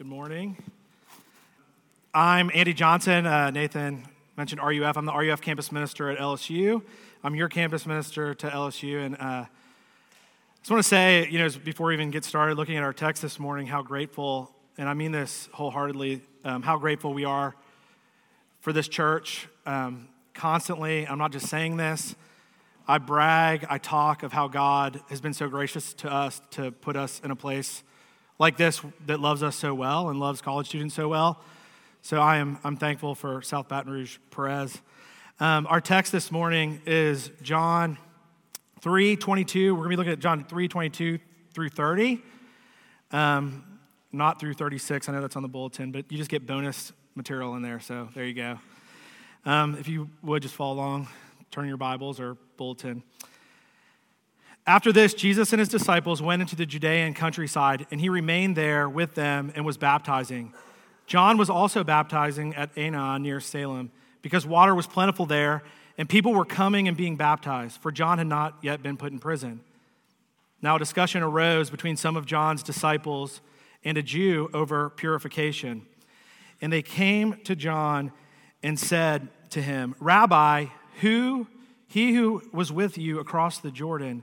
Good morning. I'm Andy Johnson. Uh, Nathan mentioned RUF. I'm the RUF campus minister at LSU. I'm your campus minister to LSU. And uh, I just want to say, you know, before we even get started looking at our text this morning, how grateful, and I mean this wholeheartedly, um, how grateful we are for this church um, constantly. I'm not just saying this. I brag, I talk of how God has been so gracious to us to put us in a place like this that loves us so well and loves college students so well. So I am I'm thankful for South Baton Rouge Pres. Um, our text this morning is John 3 22. We're going to be looking at John 3 22 through 30. Um, not through 36. I know that's on the bulletin, but you just get bonus material in there. So there you go. Um, if you would just follow along, turn your Bibles or bulletin. After this, Jesus and his disciples went into the Judean countryside, and he remained there with them and was baptizing. John was also baptizing at Aenon near Salim, because water was plentiful there, and people were coming and being baptized, for John had not yet been put in prison. Now, a discussion arose between some of John's disciples and a Jew over purification. And they came to John and said to him, Rabbi, who he who was with you across the Jordan,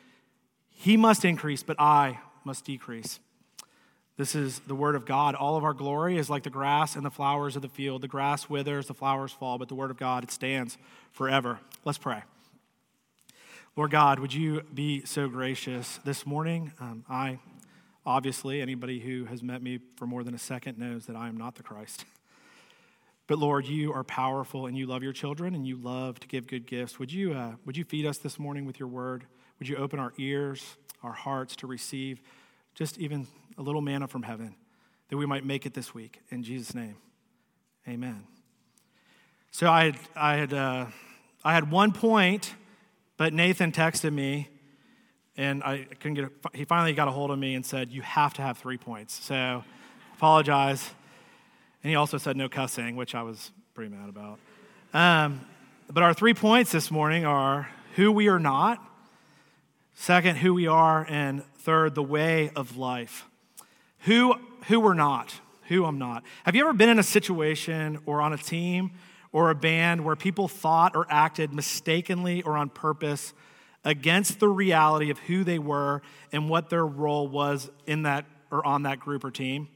He must increase, but I must decrease. This is the word of God. All of our glory is like the grass and the flowers of the field. The grass withers, the flowers fall, but the word of God, it stands forever. Let's pray. Lord God, would you be so gracious this morning? Um, I, obviously, anybody who has met me for more than a second knows that I am not the Christ. But Lord, you are powerful and you love your children and you love to give good gifts. Would you, uh, would you feed us this morning with your word? Would you open our ears, our hearts to receive just even a little manna from heaven that we might make it this week? In Jesus' name, amen. So I had, I had, uh, I had one point, but Nathan texted me and I couldn't get, a, he finally got a hold of me and said, You have to have three points. So apologize. And he also said no cussing, which I was pretty mad about. Um, but our three points this morning are who we are not, Second, who we are. And third, the way of life. Who, who we're not, who I'm not. Have you ever been in a situation or on a team or a band where people thought or acted mistakenly or on purpose against the reality of who they were and what their role was in that or on that group or team?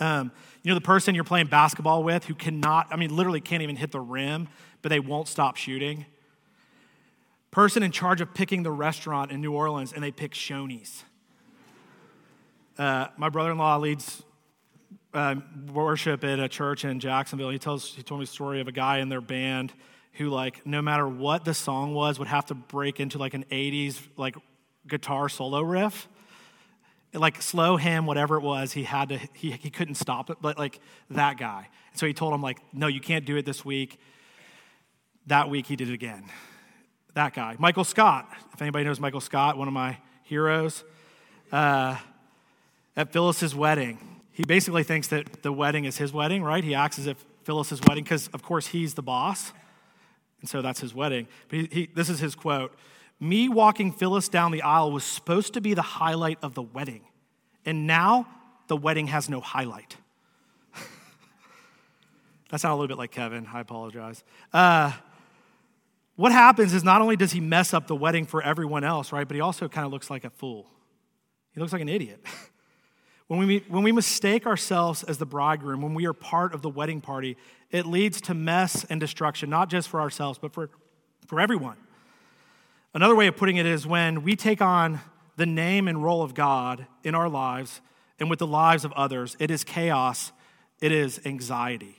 Um, you know, the person you're playing basketball with who cannot, I mean, literally can't even hit the rim, but they won't stop shooting person in charge of picking the restaurant in New Orleans, and they pick Shoney's. Uh, my brother-in-law leads uh, worship at a church in Jacksonville. He tells he told me a story of a guy in their band who like no matter what the song was would have to break into like an 80s like guitar solo riff like slow him whatever it was he had to he, he couldn't stop it but like that guy so he told him like no you can't do it this week that week he did it again that guy. Michael Scott, if anybody knows Michael Scott, one of my heroes, uh, at Phyllis's wedding. He basically thinks that the wedding is his wedding, right? He acts as if Phyllis's wedding, because of course he's the boss, and so that's his wedding. But he, he, this is his quote Me walking Phyllis down the aisle was supposed to be the highlight of the wedding, and now the wedding has no highlight. that sounded a little bit like Kevin. I apologize. Uh, what happens is not only does he mess up the wedding for everyone else, right, but he also kind of looks like a fool. He looks like an idiot. when, we, when we mistake ourselves as the bridegroom, when we are part of the wedding party, it leads to mess and destruction, not just for ourselves, but for, for everyone. Another way of putting it is when we take on the name and role of God in our lives and with the lives of others, it is chaos, it is anxiety.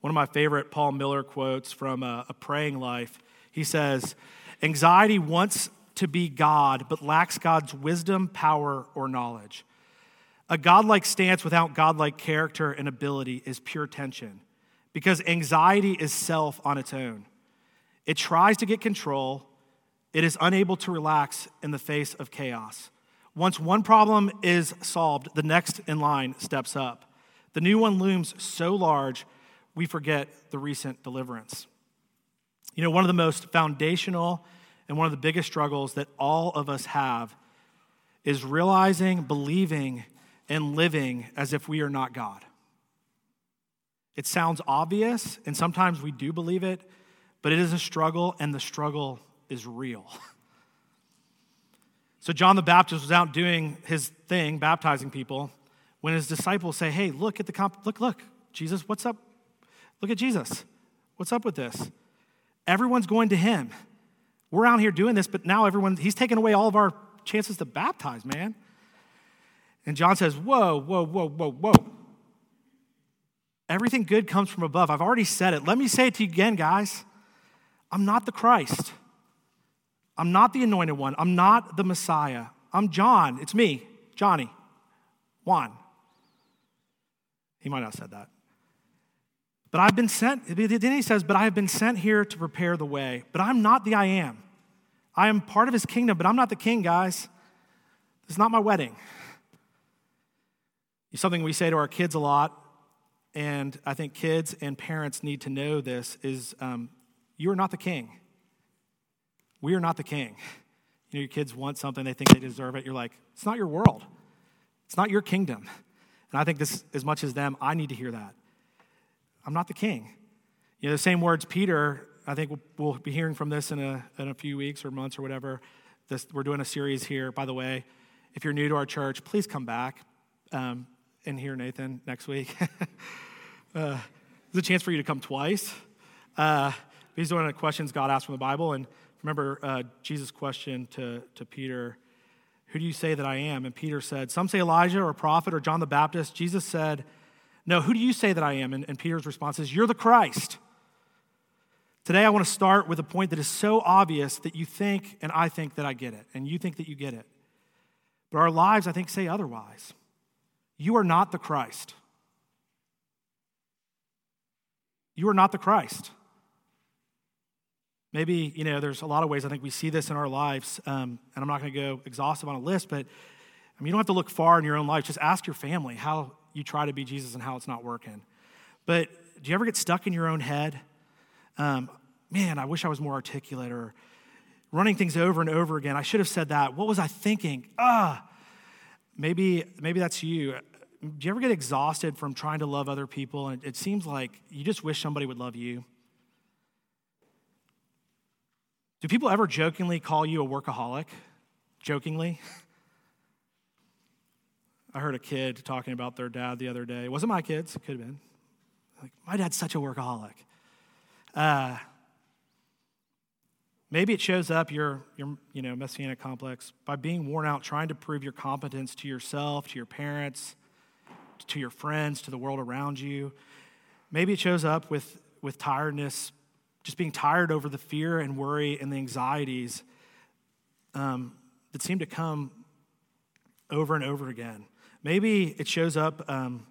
One of my favorite Paul Miller quotes from a, a praying life he says, Anxiety wants to be God, but lacks God's wisdom, power, or knowledge. A godlike stance without godlike character and ability is pure tension because anxiety is self on its own. It tries to get control, it is unable to relax in the face of chaos. Once one problem is solved, the next in line steps up. The new one looms so large, we forget the recent deliverance. You know, one of the most foundational and one of the biggest struggles that all of us have is realizing, believing, and living as if we are not God. It sounds obvious, and sometimes we do believe it, but it is a struggle, and the struggle is real. So, John the Baptist was out doing his thing, baptizing people, when his disciples say, Hey, look at the comp, look, look, Jesus, what's up? Look at Jesus. What's up with this? Everyone's going to him. We're out here doing this, but now everyone, he's taken away all of our chances to baptize, man. And John says, Whoa, whoa, whoa, whoa, whoa. Everything good comes from above. I've already said it. Let me say it to you again, guys. I'm not the Christ. I'm not the anointed one. I'm not the Messiah. I'm John. It's me, Johnny. Juan. He might not have said that. But I've been sent, then he says, But I have been sent here to prepare the way. But I'm not the I am. I am part of his kingdom, but I'm not the king, guys. This is not my wedding. It's something we say to our kids a lot, and I think kids and parents need to know this is um, you are not the king. We are not the king. You know, your kids want something, they think they deserve it. You're like, it's not your world. It's not your kingdom. And I think this, as much as them, I need to hear that. I'm not the king. You know, the same words Peter, I think we'll, we'll be hearing from this in a, in a few weeks or months or whatever. This, we're doing a series here, by the way. If you're new to our church, please come back um, and hear Nathan next week. uh, there's a chance for you to come twice. Uh, he's doing a questions God asked from the Bible. And remember uh, Jesus' question to, to Peter Who do you say that I am? And Peter said, Some say Elijah or a prophet or John the Baptist. Jesus said, No, who do you say that I am? And, and Peter's response is, You're the Christ. Today, I want to start with a point that is so obvious that you think and I think that I get it, and you think that you get it. But our lives, I think, say otherwise. You are not the Christ. You are not the Christ. Maybe, you know, there's a lot of ways I think we see this in our lives, um, and I'm not going to go exhaustive on a list, but I mean, you don't have to look far in your own life. Just ask your family how you try to be Jesus and how it's not working. But do you ever get stuck in your own head? Um, man, I wish I was more articulate or running things over and over again. I should have said that. What was I thinking? Ah, maybe, maybe that's you. Do you ever get exhausted from trying to love other people and it seems like you just wish somebody would love you? Do people ever jokingly call you a workaholic? Jokingly? I heard a kid talking about their dad the other day. It wasn't my kids, it could have been. Like, my dad's such a workaholic. Uh, maybe it shows up your, your you know, messianic complex by being worn out trying to prove your competence to yourself, to your parents, to your friends, to the world around you. Maybe it shows up with, with tiredness just being tired over the fear and worry and the anxieties um, that seem to come over and over again. Maybe it shows up um,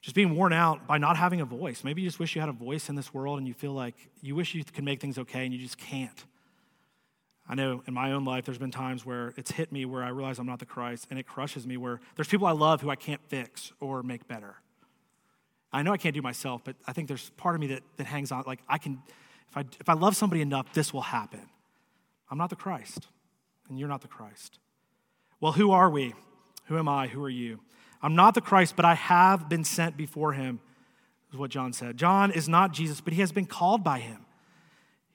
just being worn out by not having a voice. Maybe you just wish you had a voice in this world and you feel like you wish you could make things okay and you just can't. I know in my own life, there's been times where it's hit me where I realize I'm not the Christ and it crushes me, where there's people I love who I can't fix or make better. I know I can't do myself, but I think there's part of me that, that hangs on. Like, I can, if I, if I love somebody enough, this will happen. I'm not the Christ, and you're not the Christ. Well, who are we? Who am I? Who are you? I'm not the Christ, but I have been sent before him, is what John said. John is not Jesus, but he has been called by him.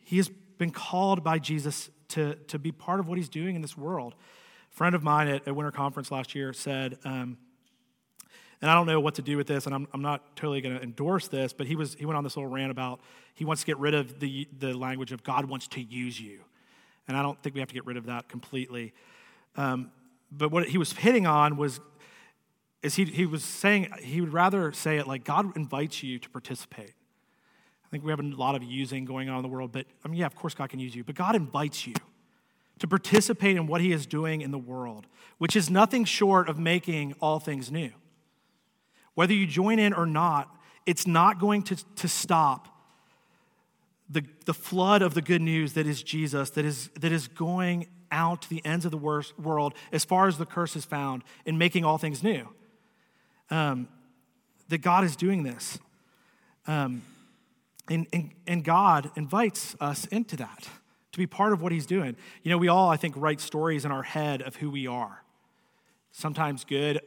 He has been called by Jesus to, to be part of what he's doing in this world. A friend of mine at winter conference last year said, um, and I don't know what to do with this, and I'm, I'm not totally going to endorse this, but he, was, he went on this little rant about he wants to get rid of the, the language of God wants to use you. And I don't think we have to get rid of that completely. Um, but what he was hitting on was is he, he was saying he would rather say it like God invites you to participate. I think we have a lot of using going on in the world, but I mean, yeah, of course God can use you, but God invites you to participate in what he is doing in the world, which is nothing short of making all things new. Whether you join in or not, it's not going to, to stop the, the flood of the good news that is Jesus, that is, that is going out to the ends of the world as far as the curse is found in making all things new. Um, that God is doing this. Um, and, and, and God invites us into that to be part of what He's doing. You know, we all, I think, write stories in our head of who we are. Sometimes good,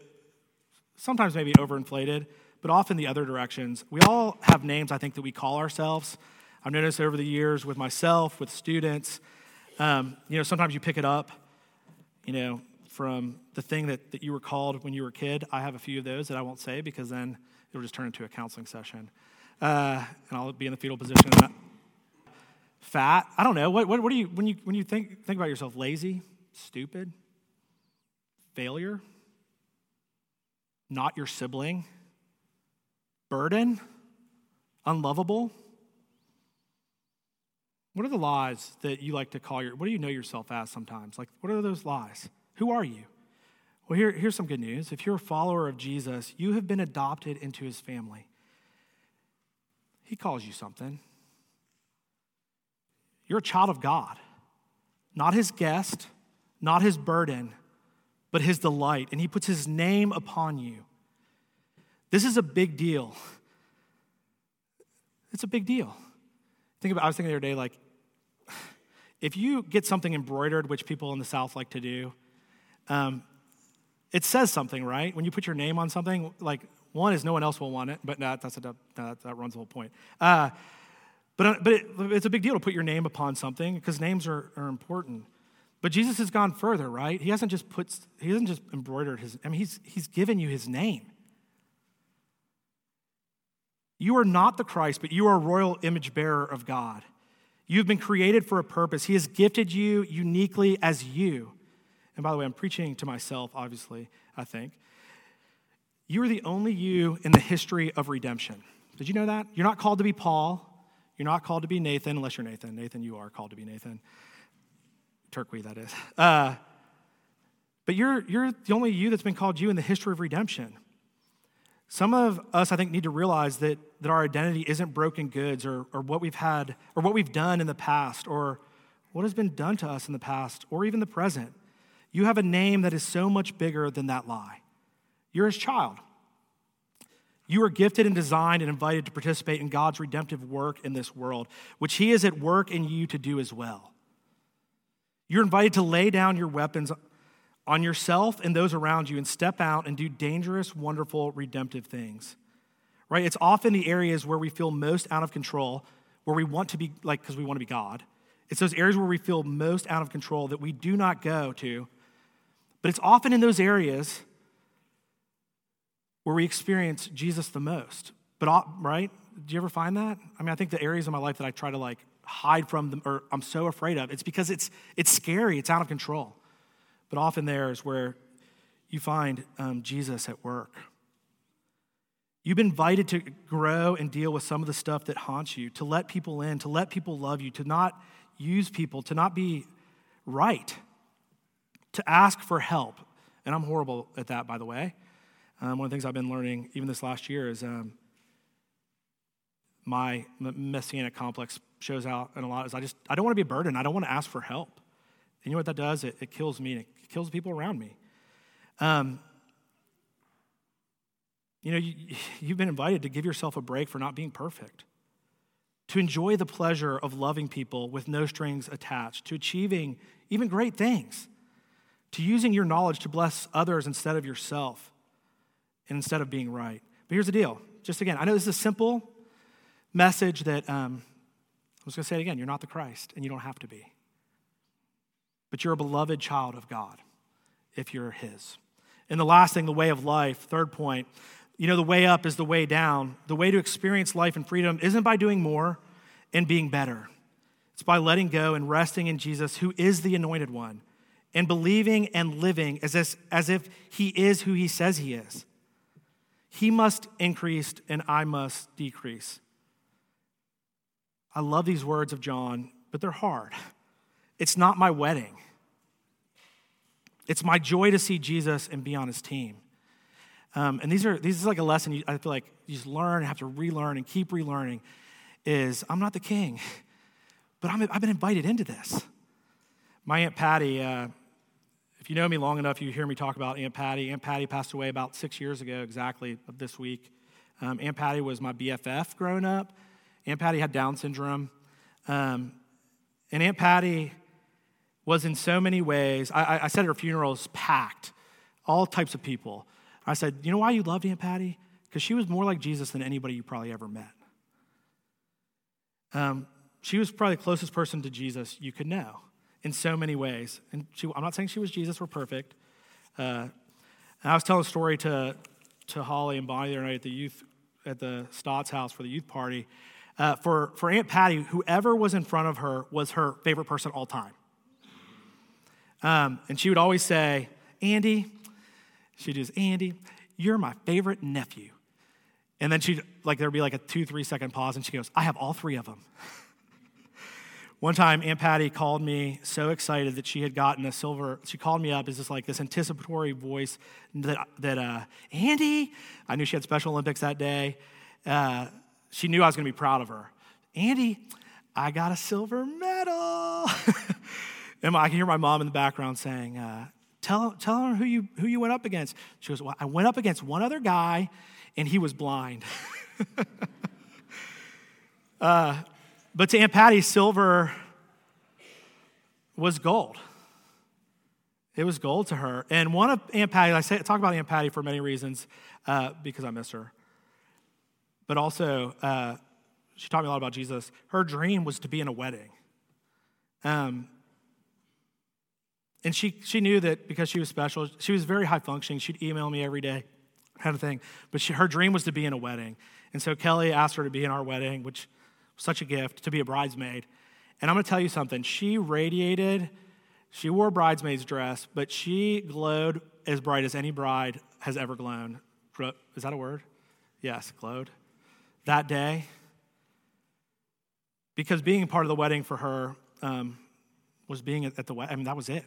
sometimes maybe overinflated, but often the other directions. We all have names, I think, that we call ourselves. I've noticed over the years with myself, with students, um, you know, sometimes you pick it up, you know, from the thing that, that you were called when you were a kid. I have a few of those that I won't say because then it'll just turn into a counseling session. Uh, and I'll be in the fetal position. Fat. I don't know. What, what, what do you, when you, when you think, think about yourself, lazy, stupid, failure, not your sibling, burden, unlovable? What are the lies that you like to call your, what do you know yourself as sometimes? Like, what are those lies? Who are you? Well, here, here's some good news. If you're a follower of Jesus, you have been adopted into his family. He calls you something. You're a child of God, not his guest, not his burden, but his delight. And he puts his name upon you. This is a big deal. It's a big deal. Think about, I was thinking the other day, like, if you get something embroidered, which people in the South like to do, um, it says something, right? When you put your name on something, like one is no one else will want it, but no, that's a, that runs the whole point. Uh, but uh, but it, it's a big deal to put your name upon something because names are, are important. But Jesus has gone further, right? He hasn't just put he hasn't just embroidered his. I mean, he's he's given you his name. You are not the Christ, but you are a royal image bearer of God. You've been created for a purpose. He has gifted you uniquely as you. And by the way, I'm preaching to myself, obviously, I think. You are the only you in the history of redemption. Did you know that? You're not called to be Paul. You're not called to be Nathan, unless you're Nathan. Nathan, you are called to be Nathan. Turkey, that is. Uh, but you're, you're the only you that's been called you in the history of redemption. Some of us, I think, need to realize that, that our identity isn't broken goods or, or what we've had or what we've done in the past or what has been done to us in the past or even the present. You have a name that is so much bigger than that lie. You're his child. You are gifted and designed and invited to participate in God's redemptive work in this world, which he is at work in you to do as well. You're invited to lay down your weapons on yourself and those around you and step out and do dangerous, wonderful, redemptive things. Right? It's often the areas where we feel most out of control, where we want to be like, because we want to be God. It's those areas where we feel most out of control that we do not go to. But it's often in those areas where we experience Jesus the most. But, uh, right? Do you ever find that? I mean, I think the areas of my life that I try to like hide from them or I'm so afraid of, it's because it's, it's scary, it's out of control. But often there is where you find um, Jesus at work. You've been invited to grow and deal with some of the stuff that haunts you, to let people in, to let people love you, to not use people, to not be right, to ask for help. And I'm horrible at that, by the way. Um, one of the things I've been learning even this last year is um, my messianic complex shows out in a lot is I just I don't want to be a burden. I don't want to ask for help. And you know what that does? It, it kills me and it kills people around me. Um, you know, you, you've been invited to give yourself a break for not being perfect, to enjoy the pleasure of loving people with no strings attached, to achieving even great things, to using your knowledge to bless others instead of yourself instead of being right. But here's the deal. Just again, I know this is a simple message that um, I was going to say it again you're not the Christ, and you don't have to be but you're a beloved child of God if you're His. And the last thing, the way of life, third point, you know, the way up is the way down. The way to experience life and freedom isn't by doing more and being better, it's by letting go and resting in Jesus, who is the anointed one, and believing and living as if, as if He is who He says He is. He must increase and I must decrease. I love these words of John, but they're hard. It's not my wedding. It's my joy to see Jesus and be on his team. Um, and these are these is like a lesson you, I feel like you just learn and have to relearn and keep relearning. Is I'm not the king, but i have been invited into this. My aunt Patty, uh, if you know me long enough, you hear me talk about Aunt Patty. Aunt Patty passed away about six years ago, exactly this week. Um, Aunt Patty was my BFF growing up. Aunt Patty had Down syndrome, um, and Aunt Patty was in so many ways. I, I said her funeral was packed, all types of people. I said, You know why you loved Aunt Patty? Because she was more like Jesus than anybody you probably ever met. Um, she was probably the closest person to Jesus you could know in so many ways. And she, I'm not saying she was Jesus, we're perfect. Uh, I was telling a story to, to Holly and Bonnie the other night at the youth, at the Stotts house for the youth party. Uh, for, for Aunt Patty, whoever was in front of her was her favorite person all time. Um, and she would always say, Andy, She'd just, Andy, you're my favorite nephew. And then she'd, like, there'd be like a two, three second pause, and she goes, I have all three of them. One time, Aunt Patty called me so excited that she had gotten a silver. She called me up as this like this anticipatory voice that that uh, Andy. I knew she had Special Olympics that day. Uh, she knew I was going to be proud of her. Andy, I got a silver medal. and I can hear my mom in the background saying, uh, Tell, tell her who you, who you went up against. She goes, Well, I went up against one other guy, and he was blind. uh, but to Aunt Patty, silver was gold. It was gold to her. And one of Aunt Patty, I say, talk about Aunt Patty for many reasons uh, because I miss her. But also, uh, she taught me a lot about Jesus. Her dream was to be in a wedding. Um, and she, she knew that because she was special, she was very high functioning. She'd email me every day, kind of thing. But she, her dream was to be in a wedding. And so Kelly asked her to be in our wedding, which was such a gift, to be a bridesmaid. And I'm going to tell you something. She radiated, she wore a bridesmaid's dress, but she glowed as bright as any bride has ever glowed. Is that a word? Yes, glowed. That day. Because being part of the wedding for her um, was being at the wedding. I mean, that was it.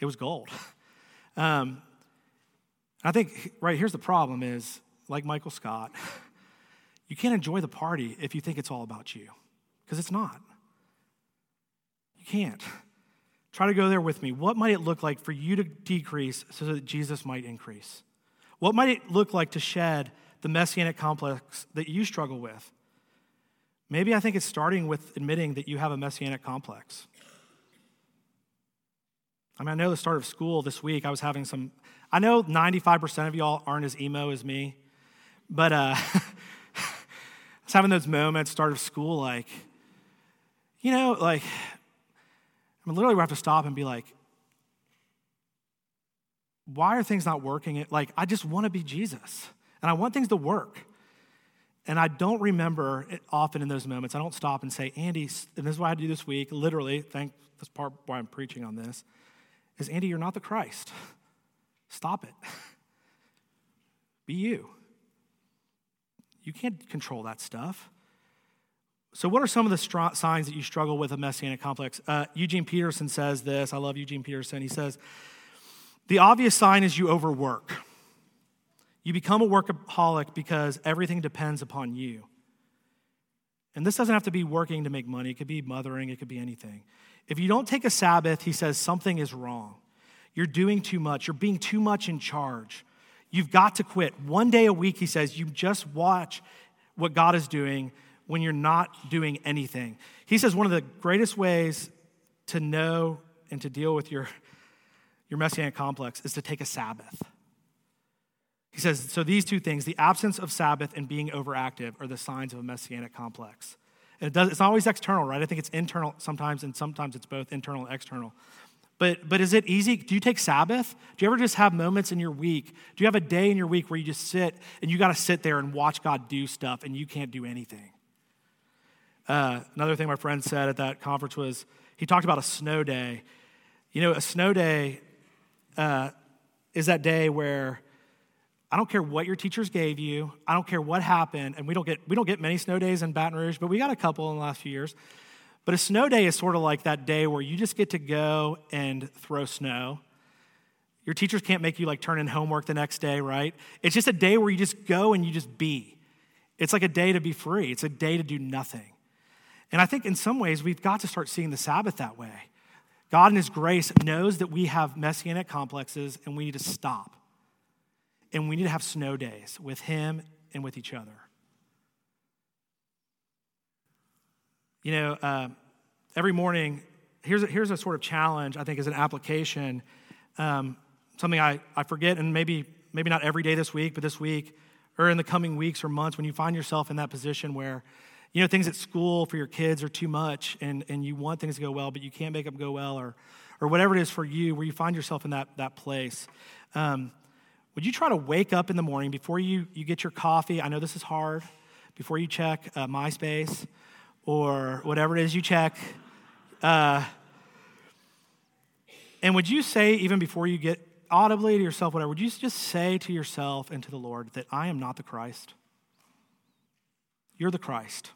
It was gold. Um, I think, right, here's the problem is, like Michael Scott, you can't enjoy the party if you think it's all about you, because it's not. You can't. Try to go there with me. What might it look like for you to decrease so that Jesus might increase? What might it look like to shed the messianic complex that you struggle with? Maybe I think it's starting with admitting that you have a messianic complex. I mean, I know the start of school this week, I was having some, I know 95% of y'all aren't as emo as me, but uh, I was having those moments, start of school, like, you know, like, I mean, literally we have to stop and be like, why are things not working? Like, I just want to be Jesus, and I want things to work. And I don't remember often in those moments. I don't stop and say, Andy, and this is what I do this week, literally, thank that's part why I'm preaching on this is Andy, you're not the Christ. Stop it. Be you. You can't control that stuff. So, what are some of the str- signs that you struggle with a messianic complex? Uh, Eugene Peterson says this. I love Eugene Peterson. He says, The obvious sign is you overwork. You become a workaholic because everything depends upon you. And this doesn't have to be working to make money, it could be mothering, it could be anything. If you don't take a Sabbath, he says something is wrong. You're doing too much, you're being too much in charge. You've got to quit. One day a week, he says, you just watch what God is doing when you're not doing anything. He says one of the greatest ways to know and to deal with your, your messianic complex is to take a Sabbath. He says, so these two things, the absence of Sabbath and being overactive, are the signs of a messianic complex. And it does, it's not always external, right? I think it's internal sometimes, and sometimes it's both internal and external. But, but is it easy? Do you take Sabbath? Do you ever just have moments in your week? Do you have a day in your week where you just sit and you got to sit there and watch God do stuff and you can't do anything? Uh, another thing my friend said at that conference was he talked about a snow day. You know, a snow day uh, is that day where I don't care what your teachers gave you. I don't care what happened. And we don't get, we don't get many snow days in Baton Rouge, but we got a couple in the last few years. But a snow day is sort of like that day where you just get to go and throw snow. Your teachers can't make you like turn in homework the next day, right? It's just a day where you just go and you just be. It's like a day to be free, it's a day to do nothing. And I think in some ways we've got to start seeing the Sabbath that way. God in His grace knows that we have messianic complexes and we need to stop. And we need to have snow days with Him and with each other. You know, uh, every morning, here's a, here's a sort of challenge, I think, as an application. Um, something I, I forget, and maybe, maybe not every day this week, but this week or in the coming weeks or months when you find yourself in that position where you know things at school for your kids are too much and, and you want things to go well but you can't make them go well or, or whatever it is for you where you find yourself in that, that place um, would you try to wake up in the morning before you, you get your coffee i know this is hard before you check uh, myspace or whatever it is you check uh, and would you say even before you get audibly to yourself, whatever, would you just say to yourself and to the Lord that I am not the Christ? You're the Christ.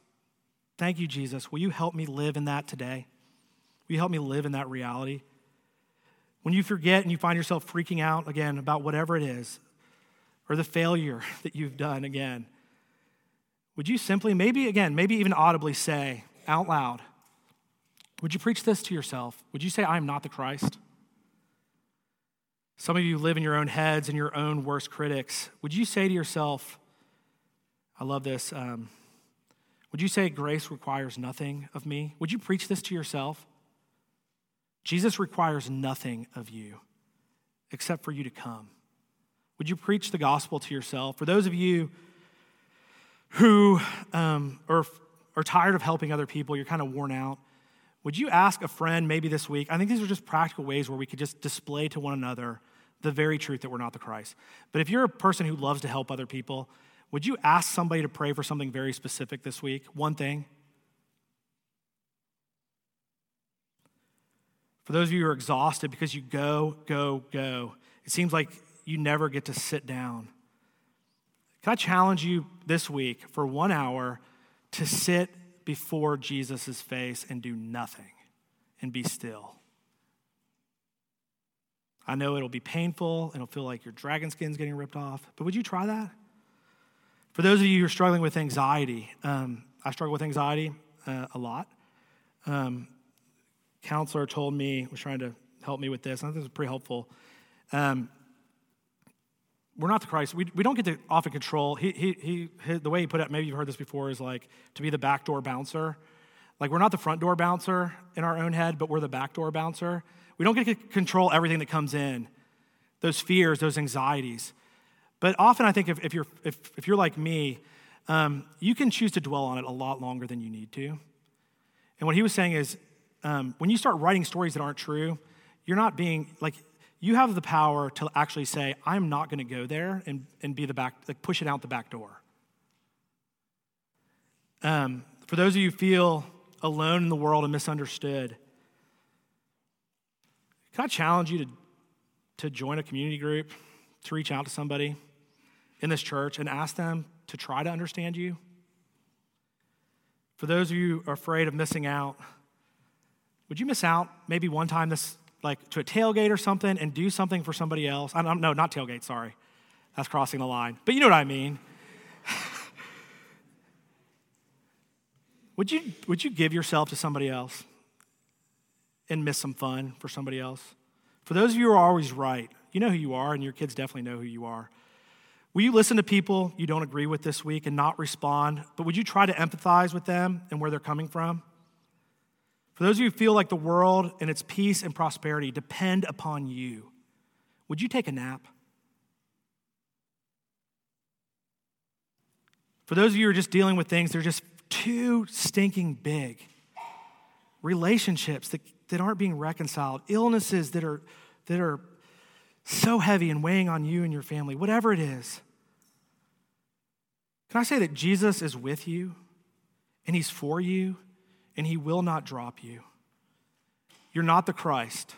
Thank you, Jesus. Will you help me live in that today? Will you help me live in that reality? When you forget and you find yourself freaking out again about whatever it is, or the failure that you've done again, would you simply, maybe again, maybe even audibly say out loud, would you preach this to yourself? Would you say, I am not the Christ? Some of you live in your own heads and your own worst critics. Would you say to yourself, I love this, um, would you say grace requires nothing of me? Would you preach this to yourself? Jesus requires nothing of you except for you to come. Would you preach the gospel to yourself? For those of you who um, are, are tired of helping other people, you're kind of worn out, would you ask a friend maybe this week? I think these are just practical ways where we could just display to one another the very truth that we're not the Christ. But if you're a person who loves to help other people, would you ask somebody to pray for something very specific this week? One thing? For those of you who are exhausted because you go, go, go, it seems like you never get to sit down. Can I challenge you this week for one hour to sit before Jesus' face and do nothing and be still? I know it'll be painful it'll feel like your dragon skin's getting ripped off, but would you try that? For those of you who are struggling with anxiety, um, I struggle with anxiety uh, a lot. Um, counselor told me, was trying to help me with this. I think this was pretty helpful. Um, we're not the Christ. We, we don't get to often control. He, he, he, the way he put it, maybe you've heard this before, is like to be the backdoor bouncer. Like we're not the front door bouncer in our own head, but we're the backdoor bouncer. We don't get to control everything that comes in, those fears, those anxieties. But often I think if, if, you're, if, if you're like me, um, you can choose to dwell on it a lot longer than you need to. And what he was saying is um, when you start writing stories that aren't true, you're not being like, you have the power to actually say, I'm not going to go there and, and be the back, like push it out the back door. Um, for those of you who feel alone in the world and misunderstood, can I challenge you to, to join a community group, to reach out to somebody in this church and ask them to try to understand you? For those of you who are afraid of missing out, would you miss out maybe one time this, like to a tailgate or something and do something for somebody else? I don't know, not tailgate, sorry. That's crossing the line. But you know what I mean. would, you, would you give yourself to somebody else? and miss some fun for somebody else? For those of you who are always right, you know who you are, and your kids definitely know who you are. Will you listen to people you don't agree with this week and not respond, but would you try to empathize with them and where they're coming from? For those of you who feel like the world and its peace and prosperity depend upon you, would you take a nap? For those of you who are just dealing with things that are just too stinking big, relationships that that aren't being reconciled, illnesses that are, that are so heavy and weighing on you and your family, whatever it is. Can I say that Jesus is with you and he's for you and he will not drop you? You're not the Christ,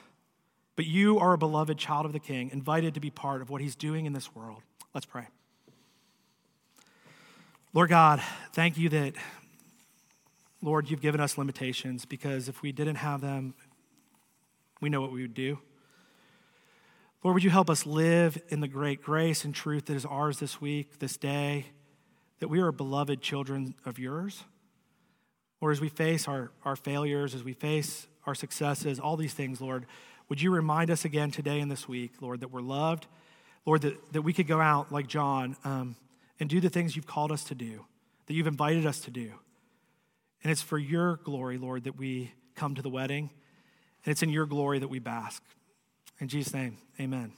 but you are a beloved child of the King, invited to be part of what he's doing in this world. Let's pray. Lord God, thank you that Lord, you've given us limitations because if we didn't have them, we know what we would do. Lord, would you help us live in the great grace and truth that is ours this week, this day, that we are beloved children of yours? Or as we face our, our failures, as we face our successes, all these things, Lord, would you remind us again today and this week, Lord, that we're loved, Lord, that, that we could go out like John um, and do the things you've called us to do, that you've invited us to do. And it's for your glory, Lord, that we come to the wedding. And it's in your glory that we bask. In Jesus' name, amen.